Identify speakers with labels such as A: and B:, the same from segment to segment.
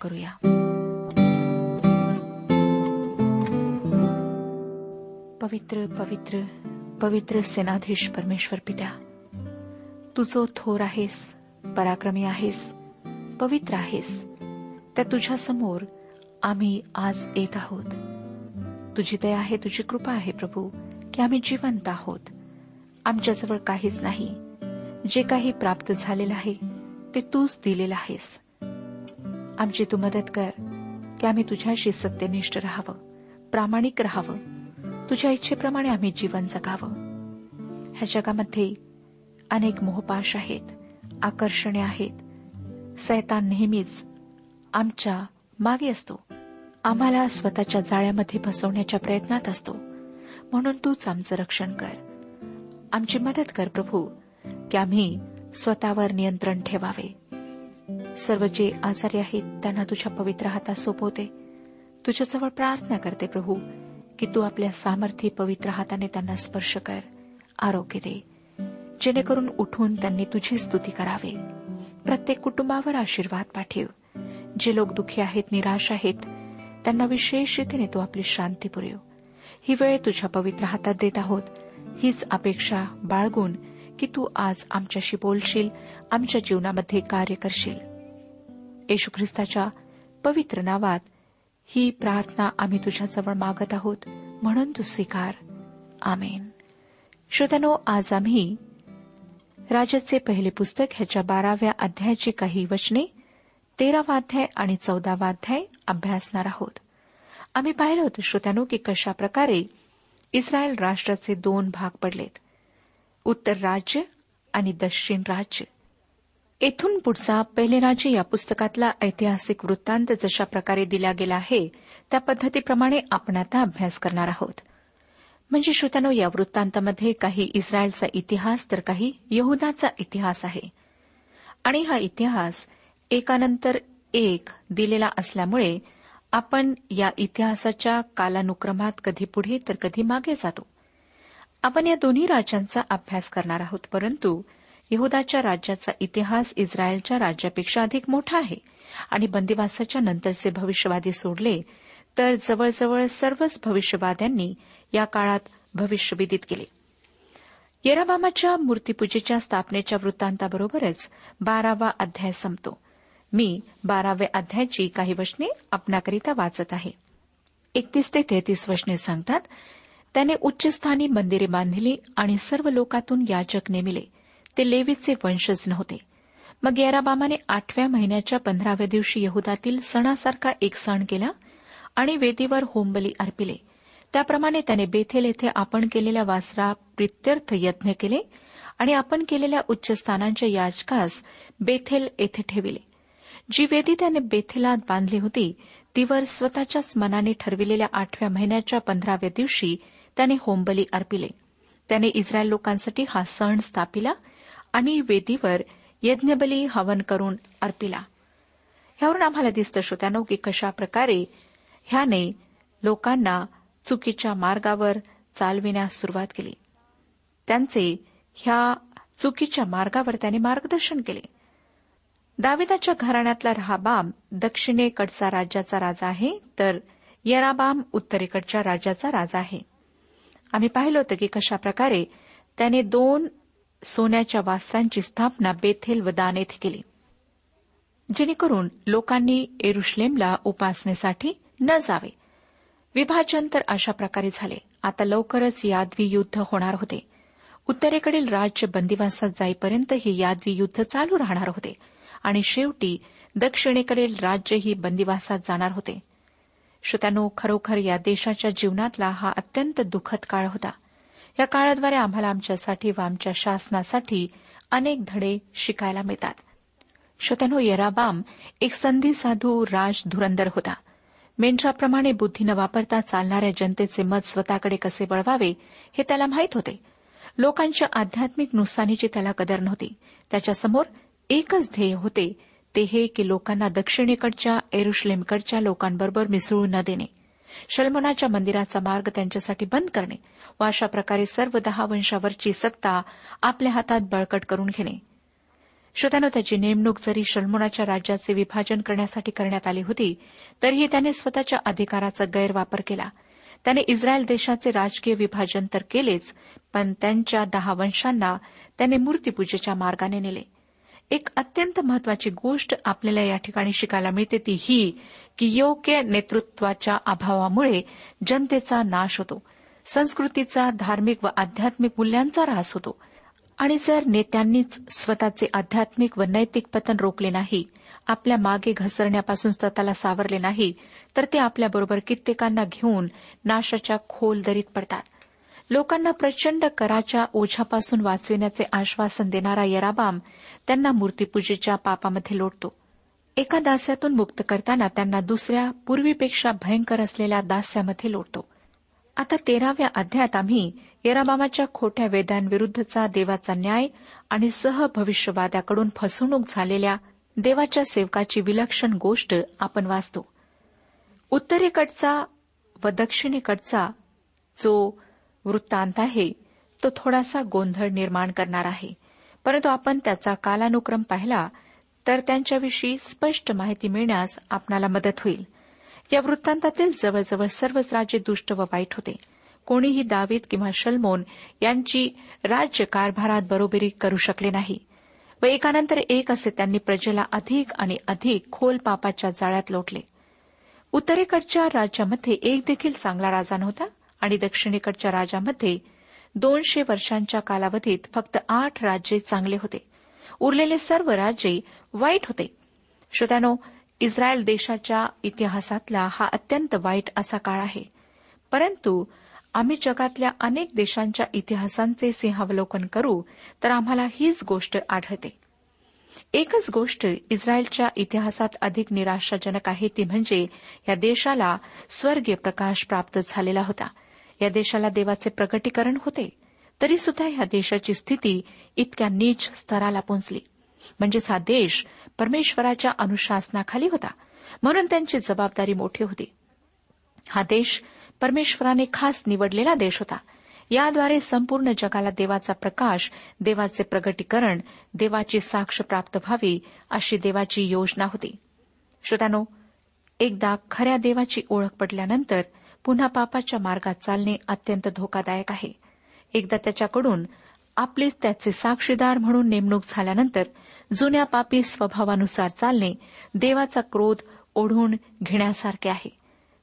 A: करूया. पवित्र पवित्र पवित्र सेनाधीश परमेश्वर पित्या तू जो थोर आहेस पराक्रमी आहेस पवित्र आहेस त्या तुझ्या समोर आम्ही आज येत आहोत. तुझी दया आहे तुझी कृपा आहे प्रभू की आम्ही जिवंत आहोत. आमच्याजवळ काहीच नाही. जे काही प्राप्त झालेलं आहे ते तूच दिलेलं आहेस. आमची तू मदत कर की आम्ही तुझ्याशी सत्यनिष्ठ राहावं प्रामाणिक राहावं. तुझ्या इच्छेप्रमाणे आम्ही जीवन जगावं. ह्या जगामध्ये अनेक मोहपाश आहेत आकर्षणे आहेत. सैतान नेहमीच आमच्या मागे असतो. आम्हाला स्वतःच्या जाळ्यामध्ये फसवण्याच्या प्रयत्नात असतो. म्हणून तूच आमचं रक्षण कर. आमची मदत कर प्रभू की आम्ही स्वतःवर नियंत्रण ठेवावे. सर्व जे आजारी आहेत त्यांना तुझ्या पवित्र हातात सोपवते. तुझ्याजवळ प्रार्थना करते प्रभू की तू आपल्या सामर्थ्य पवित्र हाताने त्यांना स्पर्श कर आरोग्य दे. जेणेकरून उठून त्यांनी तुझी स्तुती करावी. प्रत्येक कुटुंबावर आशीर्वाद पाठव. जे लोक दुःखी आहेत निराश आहेत त्यांना विशेष रीतीने तू आपली शांती पुरेव. ही वेळ तुझ्या पवित्र हातात देत आहोत. हीच अपेक्षा बाळगून की तू आज आमच्याशी बोलशील आमच्या जीवनामध्ये कार्य करशील. येशू ख्रिस्ताच्या पवित्र नावात ही प्रार्थना आम्ही तुझ्याजवळ मागत आहोत म्हणून तू स्वीकार. आमेन. श्रोत्यानो आज आम्ही राजाचे पहिले पुस्तक ह्याच्या बाराव्या अध्यायाची काही वचने तेरावा अध्याय आणि चौदावा अध्याय अभ्यासणार आहोत. आम्ही पाहिलं होतं श्रोत्यानो की कशा प्रकारे इस्रायल राष्ट्राचे दोन भाग पडलेत. उत्तर राज्य आणि दक्षिण राज्य. येथून पुढचा पहिले राजे या पुस्तकातला ऐतिहासिक वृत्तांत जशा प्रकारे दिला गेला आहे त्या पद्धतीप्रमाणे आपण आता अभ्यास करणार आहोत. म्हणजे श्रोत्यानो या वृत्तांतामध्ये काही इस्रायलचा इतिहास तर काही यहुदाचा इतिहास आहे. आणि हा इतिहास एकानंतर एक दिलेला असल्यामुळे आपण या इतिहासाच्या कालानुक्रमात कधी पुढे तर कधी मागे जातो. आपण या दोन्ही राज्यांचा अभ्यास करणार आहोत परंतु यहदाच्या राज्याचा इतिहास इस्रायलच्या राज्यापेक्षा अधिक मोठा आहे. आणि बंदिवासाच्या नंतरचे भविष्यवादी सोडले तर जवळजवळ सर्वच भविष्यवाद्यांनी या काळात भविष्यविदित केले. येराबामाच्या मूर्तीपूजेच्या स्थापनेच्या वृत्तांताबरोबरच बारावा अध्याय संपतो. मी बाराव्या अध्यायाची काही वचने आपणाकरिता वाचत आहे. एकतीस ते तेहतीस वचने सांगतात त्याने उच्चस्थानी मंदिरे बांधली आणि सर्व लोकातून याचक नेमिले. ते लेवीचे वंशज नव्हते. मग येराबामाने आठव्या महिन्याच्या पंधराव्या दिवशी यहुदातील सणासारखा एक सण केला आणि वेदीवर होमबली अर्पिले. त्याप्रमाणे त्याने बेथेल येथे आपण केलेल्या वासरा प्रित्यर्थ यज्ञ केले आणि आपण केलेल्या उच्चस्थानांच्या याचकास बेथेल येथे ठेविले. जी वेदी त्याने बेथेलात बांधली होती तीवर स्वतःच्याच मनाने ठरविलेल्या आठव्या महिन्याच्या पंधराव्या दिवशी त्याने होमबली अर्पिले. त्याने इस्रायल लोकांसाठी हा सण स्थापिला आणि वेदीवर यज्ञबली हवन करून अर्पिला. ह्यावरून आम्हाला दिसतं श्रोत्यानो की कशा प्रकारे ह्याने लोकांना चुकीच्या मार्गावर चालविण्यास सुरुवात केली. त्यांचे ह्या चुकीच्या मार्गावर त्याने मार्गदर्शन केले. दाविदाच्या घराण्यातला रहाबाम दक्षिणेकडचा राज्याचा राजा आहे तर यराबाम उत्तरेकडच्या राज्याचा राजा आहे. आम्ही पाहिलं होतं की कशा प्रकारे त्याने दोन सोन्याच्या वासरांची स्थापना बेथेल व दान येथे केली. जेणेकरून लोकांनी एरुश्लेमला उपासनेसाठी न जावे. विभाजन तर अशा प्रकारे झाले. आता लवकरच यादवी युद्ध होणार होते. उत्तरेकडील राज्य बंदिवासात जाईपर्यंत हे यादवी युद्ध चालू राहणार होते. आणि शेवटी दक्षिणेकडील राज्यही बंदिवासात जाणार होते. श्रोत्यानो खरोखर या देशाच्या जीवनातला हा अत्यंत दुःखद काळ होता. या काळाद्वारे आम्हाला आमच्यासाठी व आमच्या शासनासाठी अनेक धडे शिकायला मिळतात. श्रोत्यानो येराबाम एक संधी साधू राज धुरंदर होता. मेंढराप्रमाणे बुद्धी न वापरता चालणाऱ्या जनतेचे मत स्वतःकडे कसे वळवावे हे त्याला माहीत होते. लोकांच्या आध्यात्मिक नुकसानीची त्याला कदर नव्हती. त्याच्यासमोर एकच ध्येय होते ते हे की लोकांना दक्षिणेकडच्या एरुश्लेमकडच्या लोकांबरोबर मिसळू न देणे. शलमनाच्या मंदिराचा मार्ग त्यांच्यासाठी बंद करणे व अशा प्रकारे सर्व दहा वंशावरची सत्ता आपल्या हातात बळकट करून घेणे. श्रोत्यानं त्याची नेमणूक जरी शल्मोनाच्या राज्याचे विभाजन करण्यासाठी करण्यात आली होती तरीही त्याने स्वतःच्या अधिकाराचा गैरवापर केला. त्याने इस्रायल देशाचे राजकीय विभाजन तर केलेच पण त्यांच्या दहा वंशांना त्याने मूर्तीपूजेच्या मार्गाने नेले. एक अत्यंत महत्वाची गोष्ट आपल्याला या ठिकाणी शिकायला मिळते ती ही की योग्य नेतृत्वाच्या अभावामुळे जनतेचा नाश होतो. संस्कृतीचा धार्मिक व आध्यात्मिक मूल्यांचा ऱ्हास होतो. आणि जर नेत्यांनीच स्वतःचे आध्यात्मिक व नैतिक पतन रोखले नाही आपल्या मागे घसरण्यापासून स्वतःला सावरले नाही तर ते आपल्याबरोबर कित्येकांना घेऊन नाशाच्या खोल दरीत पडतात. लोकांना प्रचंड कराच्या ओझ्यापासून वाचविण्याचे आश्वासन देणारा यराबाम त्यांना मूर्तीपूजेच्या पापामध्ये लोटतो. एका दास्यातून मुक्त करताना त्यांना दुसऱ्या पूर्वीपेक्षा भयंकर असलेल्या दास्यामध्ये लोटतो. आता तेराव्या अध्यायात आम्ही येराबामाच्या खोट्या वेदांविरुद्धचा देवाचा न्याय आणि सहभविष्यवाद्याकडून फसवणूक झालेल्या देवाच्या सेवकाची विलक्षण गोष्ट आपण वाचतो. उत्तरेकडचा व दक्षिणेकडचा जो वृत्तांत आहे. तो थोडासा गोंधळ निर्माण करणार आहे. परंतु आपण त्याचा कालानुक्रम पाहिला तर त्यांच्याविषयी स्पष्ट माहिती मिळण्यास आपणाला मदत होईल. या वृत्तांतातील जवळजवळ सर्वच राज्य दुष्ट व वाईट होते. कोणीही दावीद किंवा शल्मोन यांची राज्य कारभारात बरोबरी करू शकले नाही. व एकानंतर एक असे त्यांनी प्रजेला अधिक आणि अधिक खोल पापाच्या जाळ्यात लोटले. उत्तरेकडच्या राज्यामध्ये एक देखील चांगला राजा नव्हता? आणि दक्षिणेकडच्या राज्यामध्ये दोनशे वर्षांच्या कालावधीत फक्त आठ राज्ये चांगले होते. उरलेले सर्व राज्ये वाईट होते. श्रोत्यानो इस्रायल देशाच्या इतिहासातला हा अत्यंत वाईट असा काळ आहे. परंतु आम्ही जगातल्या अनेक देशांच्या इतिहासांचे सिंहावलोकन करू तर आम्हाला हीच गोष्ट आढळते. एकच गोष्ट इस्रायलच्या इतिहासात अधिक निराशाजनक आहे ती म्हणजे या देशाला स्वर्गीय प्रकाश प्राप्त झालेला होता. या देशाला देवाचे प्रगटीकरण होते तरी सुद्धा या देशाची स्थिती इतक्या नीच स्तराला पोहोचली म्हणजेच हा देश परमेश्वराच्या अनुशासनाखाली होता म्हणून त्यांची जबाबदारी मोठी होती. हा देश परमेश्वराने खास निवडलेला देश होता. याद्वारे संपूर्ण जगाला देवाचा प्रकाश देवाचे प्रगटीकरण देवाची साक्ष प्राप्त व्हावी अशी देवाची योजना होती. श्रोत्यानो एकदा खऱ्या देवाची ओळख पडल्यानंतर पुन्हा पापाच्या मार्गात चालणे अत्यंत धोकादायक आहे. एकदा त्याच्याकडून आपलीच त्याचे साक्षीदार म्हणून नेमणूक झाल्यानंतर जुन्या पापी स्वभावानुसार चालणे देवाचा क्रोध ओढून घेण्यासारखे आहे.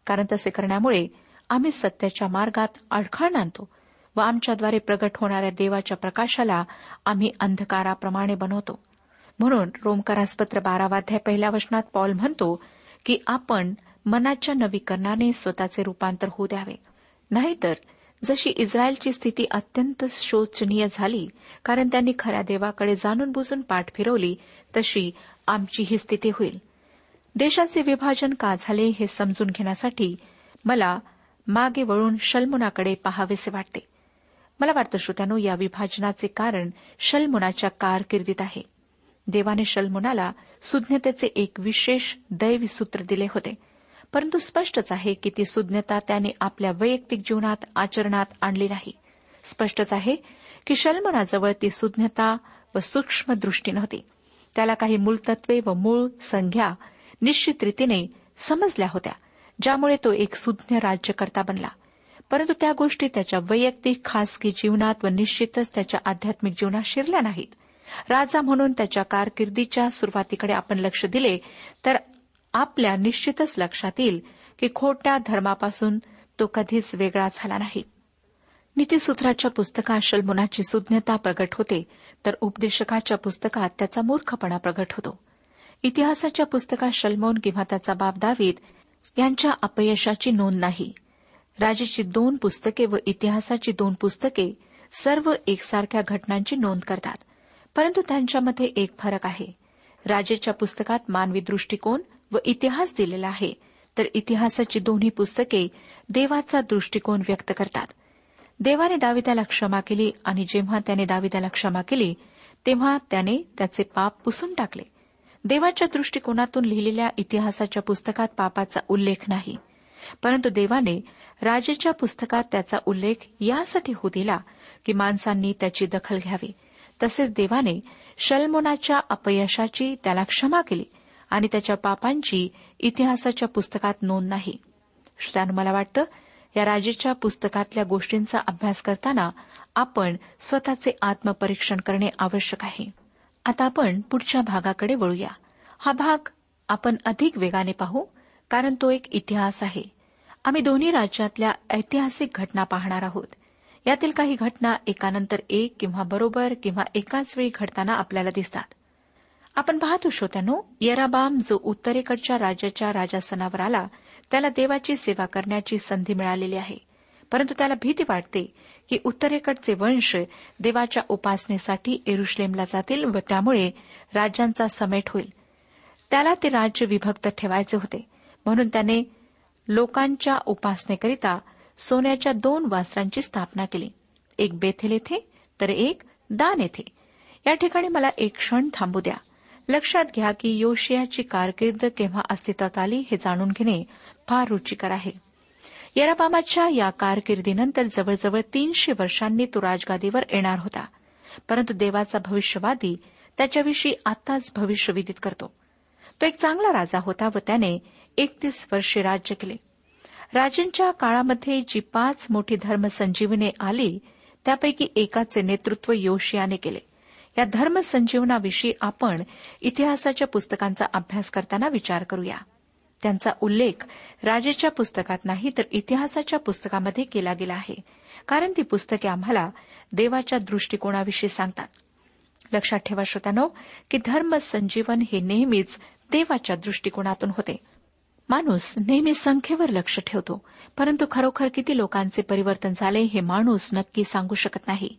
A: कारण तसे करण्यामुळे आम्ही सत्याच्या मार्गात अडखळ आणतो व आमच्याद्वारे प्रगट होणाऱ्या देवाच्या प्रकाशाला आम्ही अंधकाराप्रमाणे बनवतो. म्हणून रोमकारासपत्र बारावाध्याय पहिल्या वचनात पॉल म्हणतो की आपण मनाच्या नवीकरणाने स्वतःचे रूपांतर होऊ द्यावे. नाहीतर जशी इस्रायलची स्थिती अत्यंत शोचनीय झाली कारण त्यांनी खऱ्या देवाकडे जाणून बुजून पाठ फिरवली तशी आमची ही स्थिती होईल. देशाचे विभाजन का झाले हे समजून घेण्यासाठी मला मागे वळून शल्मुनाकडे पाहावेसे वाटते. मला वाटतं श्रोत्यानो या विभाजनाचे कारण शल्मुनाच्या कारकिर्दीत आहे. देवाने शल्मुनाला सुज्ञतेचे एक विशेष दैवी सूत्र दिले होते. परंतु स्पष्टच आहे की ती सुज्ञता त्याने आपल्या वैयक्तिक जीवनात आचरणात आणली नाही. स्पष्टच आहे की शल्मनाजवळ ती सुज्ञता व सूक्ष्म दृष्टी नव्हती. त्याला काही मूलतत्वे व मूळ संज्ञा निश्चित रीतीने समजल्या होत्या ज्यामुळे तो एक सुज्ञ राज्यकर्ता बनला. परंतु त्या गोष्टी त्याच्या वैयक्तिक खासगी जीवनात व निश्चितच त्याच्या आध्यात्मिक जीवनात शिरल्या नाहीत. राजा म्हणून त्याच्या कारकिर्दीच्या सुरुवातीकडे आपण लक्ष दिले तर आपल्या निश्चितच लक्षात येईल की खोट्या धर्मापासून तो कधीच वेगळा झाला नाही. नीतीसूत्राच्या पुस्तकात शलमुनाची सुज्ञता प्रगट होते तर उपदेशकाच्या पुस्तकात त्याचा मूर्खपणा प्रगट होतो. इतिहासाच्या पुस्तकात शल्मोन किंवा त्याचा बाप दावीद यांच्या अपयशाची नोंद नाही. राजेची दोन पुस्तके व इतिहासाची दोन पुस्तके सर्व एकसारख्या घटनांची नोंद करतात परंतु त्यांच्यामध्ये एक फरक आहे. राजेच्या पुस्तकात मानवी दृष्टिकोन व इतिहास दिलेला आहे. तर इतिहासाची दोन्ही पुस्तके देवाचा दृष्टिकोन व्यक्त करतात. देवाने दाविदाला क्षमा केली आणि जेव्हा त्याने दाविदाला क्षमा केली तेव्हा त्याने त्याचे पाप पुसून टाकले. देवाच्या दृष्टिकोनातून लिहिलेल्या इतिहासाच्या पुस्तकात पापाचा उल्लेख नाही. परंतु देवाने राजेच्या पुस्तकात त्याचा उल्लेख यासाठी होऊ दिला की माणसांनी त्याची दखल घ्यावी. तसेच देवाने शल्मोनाच्या अपयशाची त्याला क्षमा केली. आणि त्याच्या पापांची इतिहासाच्या पुस्तकात नोंद नाही. श्रोत्यानं मला वाटतं या राजेच्या पुस्तकातल्या गोष्टींचा अभ्यास करताना आपण स्वतःचे आत्मपरीक्षण करणे आवश्यक आहे. आता आपण पुढच्या भागाकडे वळूया. हा भाग आपण अधिक वेगाने पाहू कारण तो एक इतिहास आहे. आम्ही दोन्ही राज्यातल्या ऐतिहासिक घटना पाहणार आहोत. यातील काही घटना एकानंतर एक किंवा बरोबर किंवा एकाच वेळी घडताना आपल्याला दिसतात. आपण पाहतो श्रोत्यानो येराबाम जो उत्तरेकडच्या राज्याच्या राजासनावर आला त्याला देवाची सेवा करण्याची संधी मिळालेली आहे. परंतु त्याला भीती वाटते की उत्तरेकडचे वंश देवाच्या उपासनेसाठी एरुश्लेमला जातील व त्यामुळे राज्यांचा समेट होईल. त्याला ते राज्य विभक्त ठेवायचे होते. म्हणून त्याने लोकांच्या उपासनेकरिता सोन्याच्या दोन वासरांची स्थापना केली. एक बेथेल येथे तर एक दान येथे. या ठिकाणी मला एक क्षण थांबू द्या. लक्षात घ्या की योशियाची कारकीर्द केव्हा अस्तित्वात आली हे जाणून घेणे फार रुचिकर आहे. येराबामाच्या या कारकिर्दीनंतर जवळजवळ तीनशे वर्षांनी तो राजगादीवर येणार होता. परंतु देवाचा भविष्यवादी त्याच्याविषयी आताच भविष्यविदित करतो. तो एक चांगला राजा होता व त्याने एकतीस वर्षे राज्य केले. राजांच्या काळामध्ये जी पाच मोठी धर्मसंजीवने आली त्यापैकी एकाचे नेतृत्व योशियाने केले. या धर्मसंजीवनाविषयी आपण इतिहासाच्या पुस्तकांचा अभ्यास करताना विचार करूया. त्यांचा उल्लेख राजेच्या पुस्तकात नाही तर इतिहासाच्या पुस्तकामध्ये केला गेला आहे. कारण ती पुस्तके आम्हाला देवाच्या दृष्टिकोनाविषयी सांगतात. लक्षात ठेवा श्रोतानो की धर्म संजीवन हे नेहमीच देवाच्या दृष्टिकोनातून होते. माणूस नेहमी संख्येवर लक्ष ठेवतो परंतु खरोखर किती लोकांचे परिवर्तन झाले हे माणूस नक्की सांगू शकत नाही.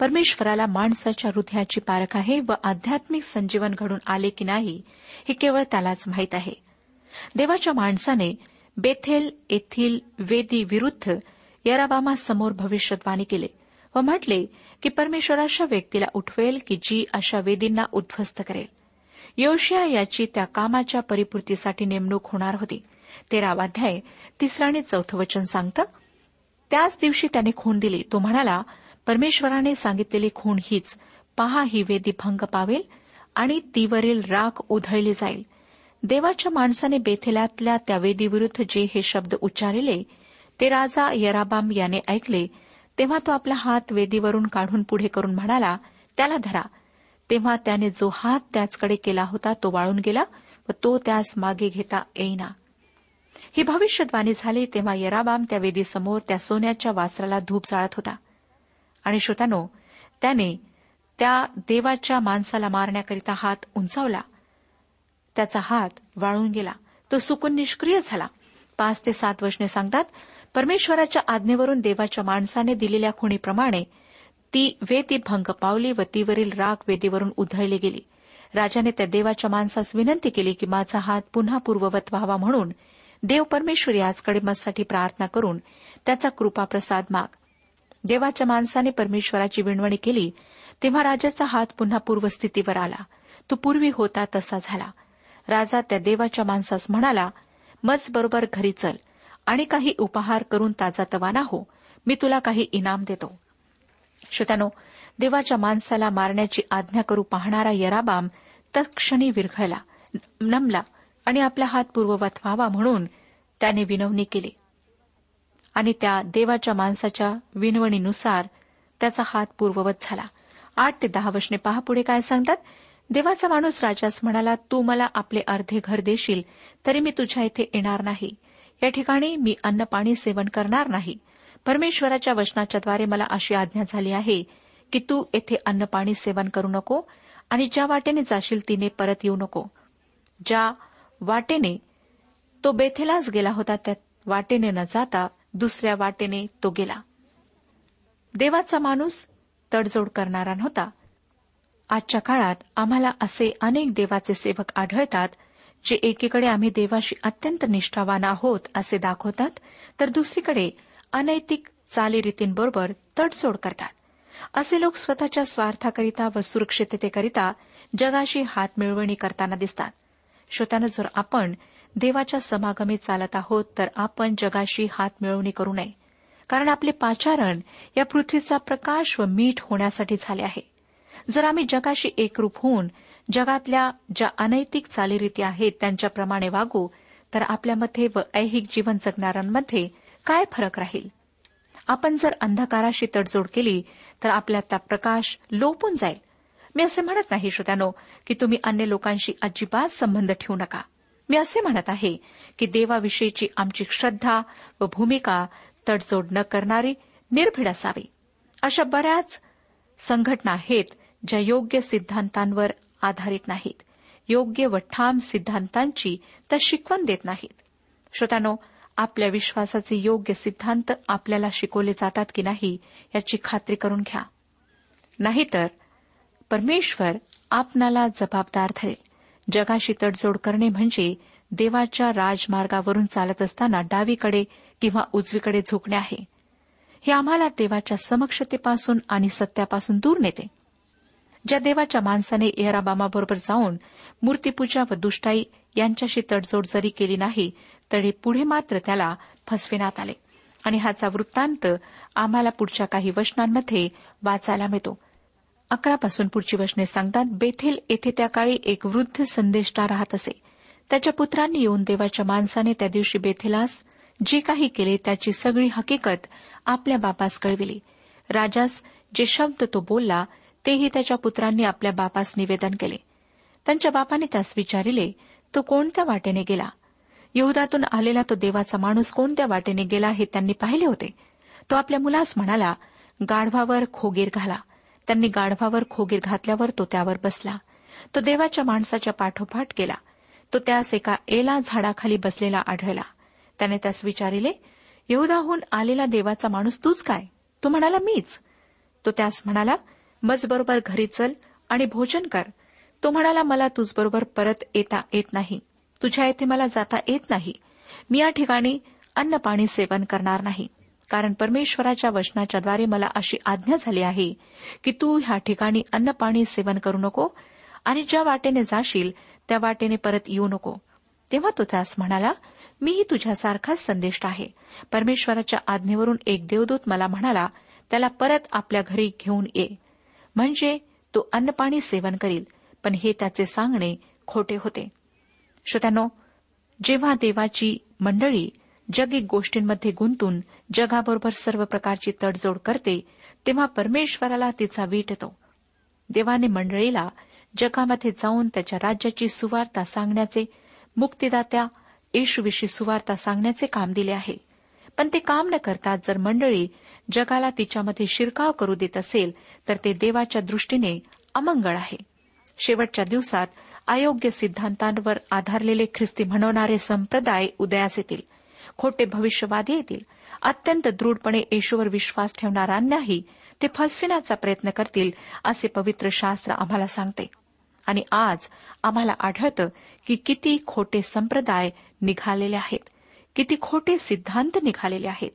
A: परमेश्वराला माणसाच्या हृदयाची पारख आहे व आध्यात्मिक संजीवन घडून आले की नाही हे केवळ त्यालाच माहीत आहे. देवाच्या माणसाने बेथेल येथील वेदी विरुद्ध यराबामासमोर भविष्यवाणी केले व म्हटले की परमेश्वर अशा व्यक्तीला उठवेल की जी अशा वेदींना उद्ध्वस्त करेल. योशिया याची त्या कामाच्या परिपूर्तीसाठी नेमणूक होणार होती. तेरावाध्याय तिसरा आणि चौथं वचन सांगतं त्याच दिवशी त्याने खून दिली. तो म्हणाला परमेश्वराने सांगितलेली खूण हीच पहा ही वेदी भंग पावेल आणि तीवरील राख उधळली जाईल. देवाच्या माणसाने बेथेल्यातल्या त्या वेदीविरुद्ध जे हे शब्द उच्चारले ते राजा यराबाम याने ऐकले. तेव्हा तो आपला हात वेदीवरून काढून पुढे करून म्हणाला त्याला धरा. तेव्हा त्याने जो हात त्याचकडे केला होता तो वाळून गेला व तो त्यास मागे घेता येईना. ही भविष्यवाणी झाली तेव्हा यराबाम त्या वेदीसमोर त्या सोन्याच्या वासराला धूप जाळत होता. आणि श्रोतानो त्याने त्या देवाच्या माणसाला मारण्याकरिता हात उंचावला. त्याचा हात वाळून गेला. तो सुकून निष्क्रिय झाला. पाच ते सात वचने सांगतात परमेश्वराच्या आज्ञेवरून देवाच्या माणसाने दिलेल्या खुणीप्रमाणे ती वेदी भंग पावली व तीवरील राग वेदीवरून उधळली गेली. राजाने त्या देवाच्या माणसास विनंती केली की माझा हात पुन्हा पूर्ववत व्हावा म्हणून देव परमेश्वर याचकडे मजसाठी प्रार्थना करून त्याचा कृपा प्रसाद माग. देवाच्या माणसाने परमेश्वराची विणवणी केली तेव्हा राजाचा हात पुन्हा पूर्वस्थितीवर आला. तो पूर्वी होता तसा झाला. राजा त्या देवाच्या माणसास म्हणाला मज बरोबर घरी चल. आणि काही उपहार करून ताजा तवाना हो. मी तुला काही इनाम देतो. श्रोत्यानो देवाच्या माणसाला मारण्याची आज्ञा करू पाहणारा यराबाम तत्क्षणी विरघळला नमला आणि आपला हात पूर्ववत व्हावा म्हणून त्याने विनवणी केली. आणि त्या देवाच्या माणसाच्या विनवणीनुसार त्याचा हात पूर्ववत झाला. आठ ते दहा वशने पहा पुढे काय सांगतात? देवाचा माणूस राजास म्हणाला तू मला आपले अर्धे घर देशील तरी मी तुझ्या इथे येणार नाही. या ठिकाणी मी अन्न पाणी सेवन करणार नाही. परमेश्वराच्या वचनाच्याद्वारे मला अशी आज्ञा झाली आहे की तू येथे अन्न पाणी सेवन करू नको आणि ज्या वाटेने जाशील तिने परत येऊ नको. ज्या वाटेने तो बेथेलाच गेला होता त्या वाटेने न जाता दुसऱ्या वाटेने तो गेला. देवाचा माणूस तडजोड करणारा नव्हता. आजच्या काळात आम्हाला असे अनेक देवाचे सेवक आढळतात जे एकीकडे आम्ही देवाशी अत्यंत निष्ठावान आहोत असे दाखवतात तर दुसरीकडे अनैतिक चालीरीतींबरोबर तडजोड करतात. असे लोक स्वतःच्या स्वार्थाकरिता व सुरक्षिततेकरिता जगाशी हात मिळवणी करताना दिसतात. श्रोत्यानं जर आपण देवाच्या समागमीत चालत आहोत तर आपण जगाशी हात मिळवणी करू नये. कारण आपले पाचारण या पृथ्वीचा प्रकाश व मीठ होण्यासाठी झाले आहे. जर आम्ही जगाशी एकरूप होऊन जगातल्या ज्या अनैतिक चालीरीती आहेत त्यांच्याप्रमाणे वागू तर आपल्यामध्ये व ऐहिक जीवन जगणाऱ्यांमध्ये काय फरक राहील? आपण जर अंधकाराशी तडजोड केली तर आपल्यातला प्रकाश लोपून जाईल. मी असे म्हणत नाही श्रोत्यानो की तुम्ही अन्य लोकांशी अजिबात संबंध ठेवू नका. मी असे म्हणत आहे की देवाविषयीची आमची श्रद्धा व भूमिका तडजोड न करणारी निर्भीड असावी. अशा बऱ्याच संघटना आहेत ज्या योग्य सिद्धांतांवर आधारित नाहीत. योग्य व ठाम सिद्धांतांची त्या शिकवण देत नाहीत. श्रोतानो आपल्या विश्वासाचे योग्य सिद्धांत आपल्याला शिकवले जातात की नाही याची खात्री करून घ्या. नाहीतर परमेश्वर आपणाला जबाबदार धरेल. जगाशी तडजोड करणे म्हणजे देवाच्या राजमार्गावरून चालत असताना डावीकडे किंवा उजवीकडे झुकणे आहे. हे आम्हाला देवाच्या समक्षतेपासून आणि सत्यापासून दूर नेते. ज्या देवाच्या माणसाने एहराबामाबरोबर जाऊन मूर्तीपूजा व दुष्टाई यांच्याशी तडजोड जरी केली नाही तरी पुढे मात्र त्याला फसविण्यात आले. आणि हाचा वृत्तांत आम्हाला पुढच्या काही वचनांमध्ये वाचायला मिळतो. अकरापासून पुढची वचने सांगतात बेथेल येथे त्या काळी एक वृद्ध संदेष्टा राहत असे. त्याच्या पुत्रांनी येऊन देवाच्या माणसाने त्या दिवशी बेथेलास जे काही केले त्याची सगळी हकीकत आपल्या बापास कळविली. राजास जे शब्द तो बोलला तेही त्याच्या पुत्रांनी आपल्या बापास निवेदन केले. त्यांच्या बापाने त्यास विचारिले तो कोणत्या वाटेने गेला? यहुदातून आलेला तो देवाचा माणूस कोणत्या वाटेने गेला हे त्यांनी पाहिले होते. तो आपल्या मुलास म्हणाला गाढवावर खोगीर घाला. त्यांनी गाढवावर खोगीर घातल्यावर तो त्यावर बसला. तो देवाच्या माणसाच्या पाठोपाठ गेला. तो त्यास एका एला झाडाखाली बसलेला आढळला. त्याने त्यास विचारिले येऊदाहून आलेला देवाचा माणूस तूच काय? तो म्हणाला मीच. तो त्यास म्हणाला मजबरोबर घरी चल आणि भोजन कर. तो म्हणाला मला तुझबरोबर परत येता येत नाही. तुझ्या येथे मला जाता येत नाही. मी या ठिकाणी अन्न पाणी सेवन करणार नाही. कारण परमेश्वराच्या वचनाच्याद्वारे मला अशी आज्ञा झाली आहे की तू ह्या ठिकाणी अन्नपाणी सेवन करू नको आणि ज्या वाटेने जाशील त्या वाटेने परत येऊ नको. तेव्हा तो त्यास म्हणाला मीही तुझ्यासारखाच संदेष्ट आहे. परमेश्वराच्या आज्ञेवरून एक देवदूत मला म्हणाला त्याला परत आपल्या घरी घेऊन ये. म्हणजे तो अन्नपाणी सेवन करील पण हे त्याचे सांगणे खोटे होते. श्रोत्यानो जेव्हा देवाची मंडळी जगिक गोष्टींमध्ये गुंतून जगाबरोबर सर्व प्रकारची तडजोड करते तेव्हा परमेश्वराला तिचा वीट येतो. देवाने मंडळीला जगामध्ये जाऊन त्याच्या राज्याची सुवार्ता सांगण्याचे मुक्तिदात्या येशूविषयी सुवार्ता सांगण्याचे काम दिले आहे. पण ते काम न करता जर मंडळी जगाला तिच्यामध्ये शिरकाव करू देत असेल तर ते देवाच्या दृष्टीने अमंगळ आहे. शेवटच्या दिवसात अयोग्य सिद्धांतांवर आधारलेले ख्रिस्ती म्हणवणारे संप्रदाय उदयास येतील. खोटे भविष्यवादी येतील. अत्यंत दृढपणे येशूवर विश्वास ठेवणाऱ्यांनाही ते फसविण्याचा प्रयत्न करतील असे पवित्र शास्त्र आम्हाला सांगते. आणि आज आम्हाला आढळतं की किती खोटे संप्रदाय निघालेले आहेत. किती खोटे सिद्धांत निघालेले आहेत.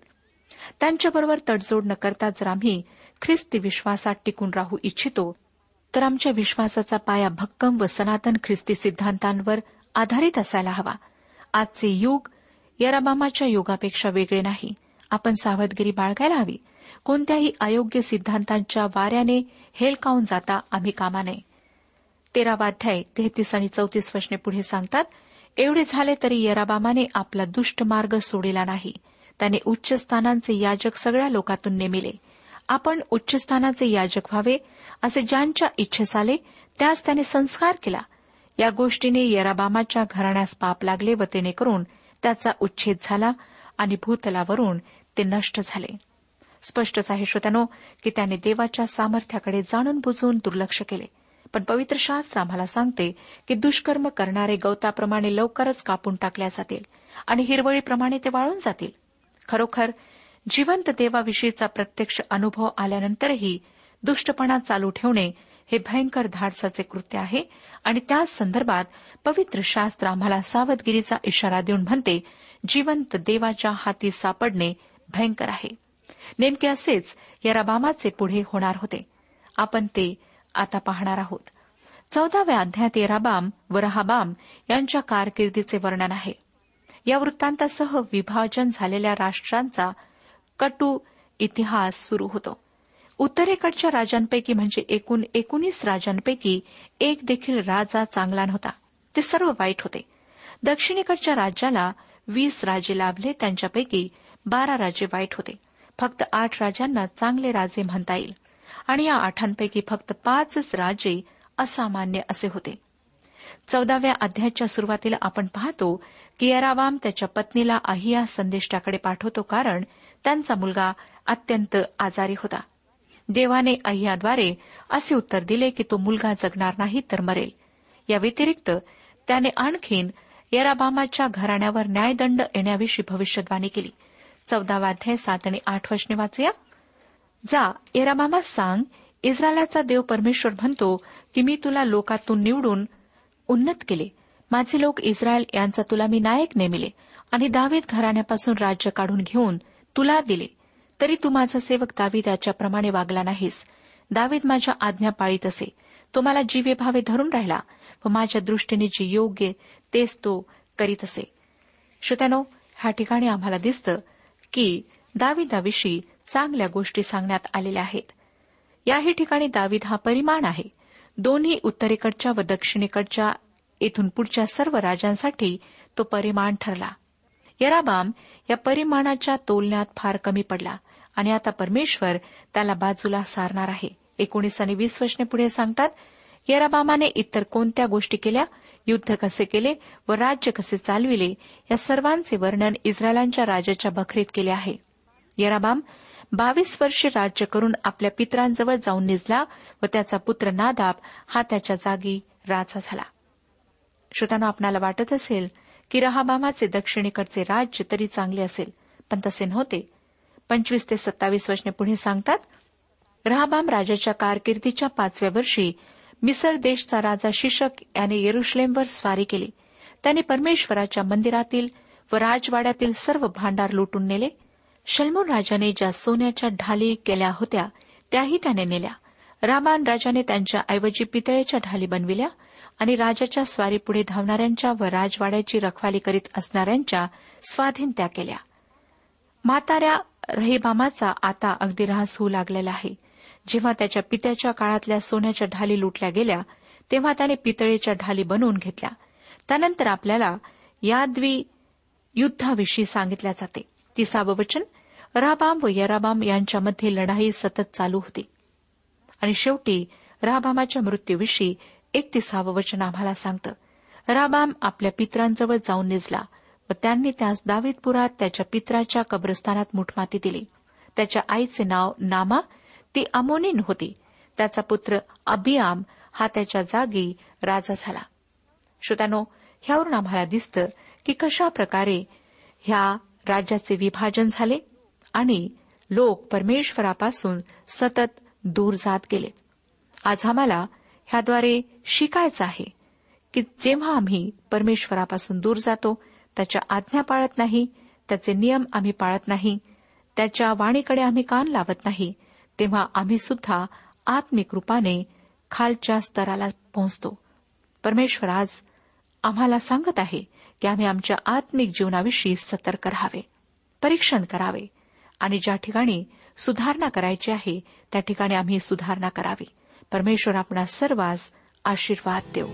A: त्यांच्याबरोबर तडजोड न करता जर आम्ही ख्रिस्ती विश्वासात टिकून राहू इच्छितो तर आमच्या विश्वासाचा पाया भक्कम व सनातन ख्रिस्ती सिद्धांतांवर आधारित असायला हवा. आजचे युग यराबामाच्या युगापेक्षा वेगळे नाही. आपण सावधगिरी बाळगायला हवी. कोणत्याही अयोग्य सिद्धांतांच्या वाऱ्याने हेलकावून जाता आम्ही कामा नये तेरावाध्याय तेहतीस आणि चौतीस वचने पुढे सांगतात एवढे झाले तरी यराबामाने आपला दुष्ट मार्ग सोडिला नाही. त्याने उच्च स्थानांचे याजक सगळ्या लोकातून नेमिले. आपण उच्च स्थानाचे याजक व्हावे असे ज्यांच्या इच्छेस आले त्यास त्याने संस्कार केला. या गोष्टीने यराबामाच्या घराण्यास पाप लागले व तेने करून त्याचा उच्छेद झाला आणि भूतलावरून ते नष्ट झाले. स्पष्टच आहे श्रोत्यानो की त्याने देवाच्या सामर्थ्याकडे जाणून बुजून दुर्लक्ष केले. पण पवित्र शास्त्र आम्हाला सांगते की दुष्कर्म करणारे गवताप्रमाणे लवकरच कापून टाकल्या जातील आणि हिरवळीप्रमाणे ते वाळून जातील. खरोखर जिवंत देवाविषयीचा प्रत्यक्ष अनुभव आल्यानंतरही दुष्टपणा चालू ठेवणे हे भयंकर धाडसाचे कृत्य आहे आणि त्याच संदर्भात पवित्र शास्त्र आम्हाला सावधगिरीचा इशारा देऊन म्हणते जिवंत देवाच्या हाती सापडणे भयंकर आहे. नेमके असेच या रबामाचे पुढे होणार होते. आपण ते आता पाहणार आहोत. चौदाव्या अध्यायात येराबाम व रहाबाम यांच्या कारकिर्दीचे वर्णन आहे. या वृत्तांतासह विभाजन झालेल्या राष्ट्रांचा कटू इतिहास सुरू होतो. उत्तरेकडच्या राजांपैकी म्हणजे एकूण एकोणीस राजांपैकी एक देखील राजा चांगला नव्हता. ते सर्व वाईट होते. दक्षिणेकडच्या राज्याला वीस राजे लाभले त्यांच्यापैकी बारा राजे वाईट होते. फक्त आठ राजांना चांगले राजे म्हणता येईल. आणि या आठांपैकी फक्त पाचच राजे असामान्य असे होते. चौदाव्या अध्यायाच्या सुरुवातीला आपण पाहतो की यरावाम त्याच्या पत्नीला अहिया संदेष्टाकडे पाठवतो कारण त्यांचा मुलगा अत्यंत आजारी होता. देवाने अहियाद्वारे असे उत्तर दिले की तो मुलगा जगणार नाही तर मरेल. या व्यतिरिक्त त्याने आणखीन येराबामाच्या घराण्यावर न्यायदंड येण्याविषयी भविष्यवाणी केली. चौदावाध्याय सात आणि आठ वचने वाचूया. जा येराबामा सांग इस्रायलाचा देव परमेश्वर म्हणतो की मी तुला लोकातून निवडून उन्नत केले. माझे लोक इस्रायल यांचा तुला मी नायक नेमिले आणि दावीद घराण्यापासून राज्य काढून घेऊन तुला दिले. तरी तू माझा सेवक दावीद याच्याप्रमाणे वागला नाहीस. दावीद माझ्या आज्ञा पाळीत असे. तो मला जीवे भावे धरून राहिला व माझ्या दृष्टीने जे योग्य तेच तो करीत असे. श्रोत्यानो ह्या ठिकाणी आम्हाला दिसतं की दाविदाविषयी चांगल्या गोष्टी सांगण्यात आलेल्या आहेत. याही ठिकाणी दावीद हा परिमाण आहे. दोन्ही उत्तरेकडच्या व दक्षिणेकडच्या इथून पुढच्या सर्व राजांसाठी तो परिमाण ठरला. यराबाम या परिमाणाच्या तोलण्यात फार कमी पडला. आणि आता परमेश्वर त्याला बाजूला सारणार आहे. एकोणीस आणि वीस वर्षने पुढे सांगतात येराबामाने इतर कोणत्या गोष्टी केल्या? युद्ध कसे केले व राज्य कसे चालविले? या सर्वांचे वर्णन इस्रायलांच्या राजाच्या बखरीत केले आहे. येराबाम बावीस वर्षे राज्य करून आपल्या पित्रांजवळ जाऊन निजला व त्याचा पुत्र नादाब हा त्याच्या जागी राजा झाला. श्रोतांना आपणाला वाटत असेल की रहाबामाचे दक्षिणेकडचे राज्य तरी चांगले असेल पण तसे नव्हते. पंचवीस ते सत्तावीस वचने पुढे सांगतात रहाबाम राजाच्या कारकिर्दीच्या पाचव्या वर्षी मिसर देशचा राजा शिशक याने येरुश्लेमवर स्वारी केली. त्याने परमेश्वराच्या मंदिरातील व राजवाड्यातील सर्व भांडार लुटून नेले. शल्मोन राजाने ज्या सोन्याच्या ढाली केल्या होत्या त्याही त्याने नेल्या. रामान राजाने त्यांच्या ऐवजी पितळेच्या ढाली बनविल्या आणि राजाच्या स्वारीपुढे धावणाऱ्यांच्या व राजवाड्याची रखवाली करीत असणाऱ्यांच्या स्वाधीन त्या केल्या. म्हाताऱ्या रहिबामाचा आता अगदी ऱ्हास होऊ लागलेला आहे. जेव्हा त्याच्या पित्याच्या काळातल्या सोन्याच्या ढाली लुटल्या गेल्या तेव्हा त्याने पितळेच्या ढाली बनवून घेतल्या. त्यानंतर आपल्याला याद्वी युद्धाविषयी सांगितल्या जाते. तिसावं वचन राबाम व यराबाम यांच्यामध्ये लढाई सतत चालू होती. आणि शेवटी राबामाच्या मृत्यूविषयी एकतीसावं वचन आम्हाला सांगतं. राबाम आपल्या पित्रांजवळ जाऊन निजला. व त्यांनी त्यास दावीदपुरात त्याच्या पित्राच्या कब्रस्थानात मुठमाती दिली. त्याच्या आईचे नाव नामा ती अमोनिन होती. त्याचा पुत्र अबियाम हा त्याच्या जागी राजा झाला. श्रोत्यानो ह्यावरून आम्हाला दिसतं की कशा प्रकारे ह्या राज्याचे विभाजन झाले आणि लोक परमेश्वरापासून सतत दूर जात गेले. आज आम्हाला ह्याद्वारे शिकायचं आहे की जेव्हा आम्ही परमेश्वरापासून दूर जातो त्याच्या आज्ञा पाळत नाही त्याचे नियम आम्ही पाळत नाही त्याच्या वाणीकडे आम्ही कान लावत नाही तेव्हा आम्ही सुद्धा आत्मिक रूपाने खालच्या स्तराला पोहोचतो. परमेश्वर आज आम्हाला सांगत आहे की आम्ही आमच्या आत्मिक जीवनाविषयी सतर्क राहावे परीक्षण करावे आणि ज्या ठिकाणी सुधारणा करायची आहे त्या ठिकाणी आम्ही सुधारणा करावी. परमेश्वर आपणा सर्वांस आशीर्वाद देऊ.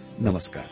B: नमस्कार.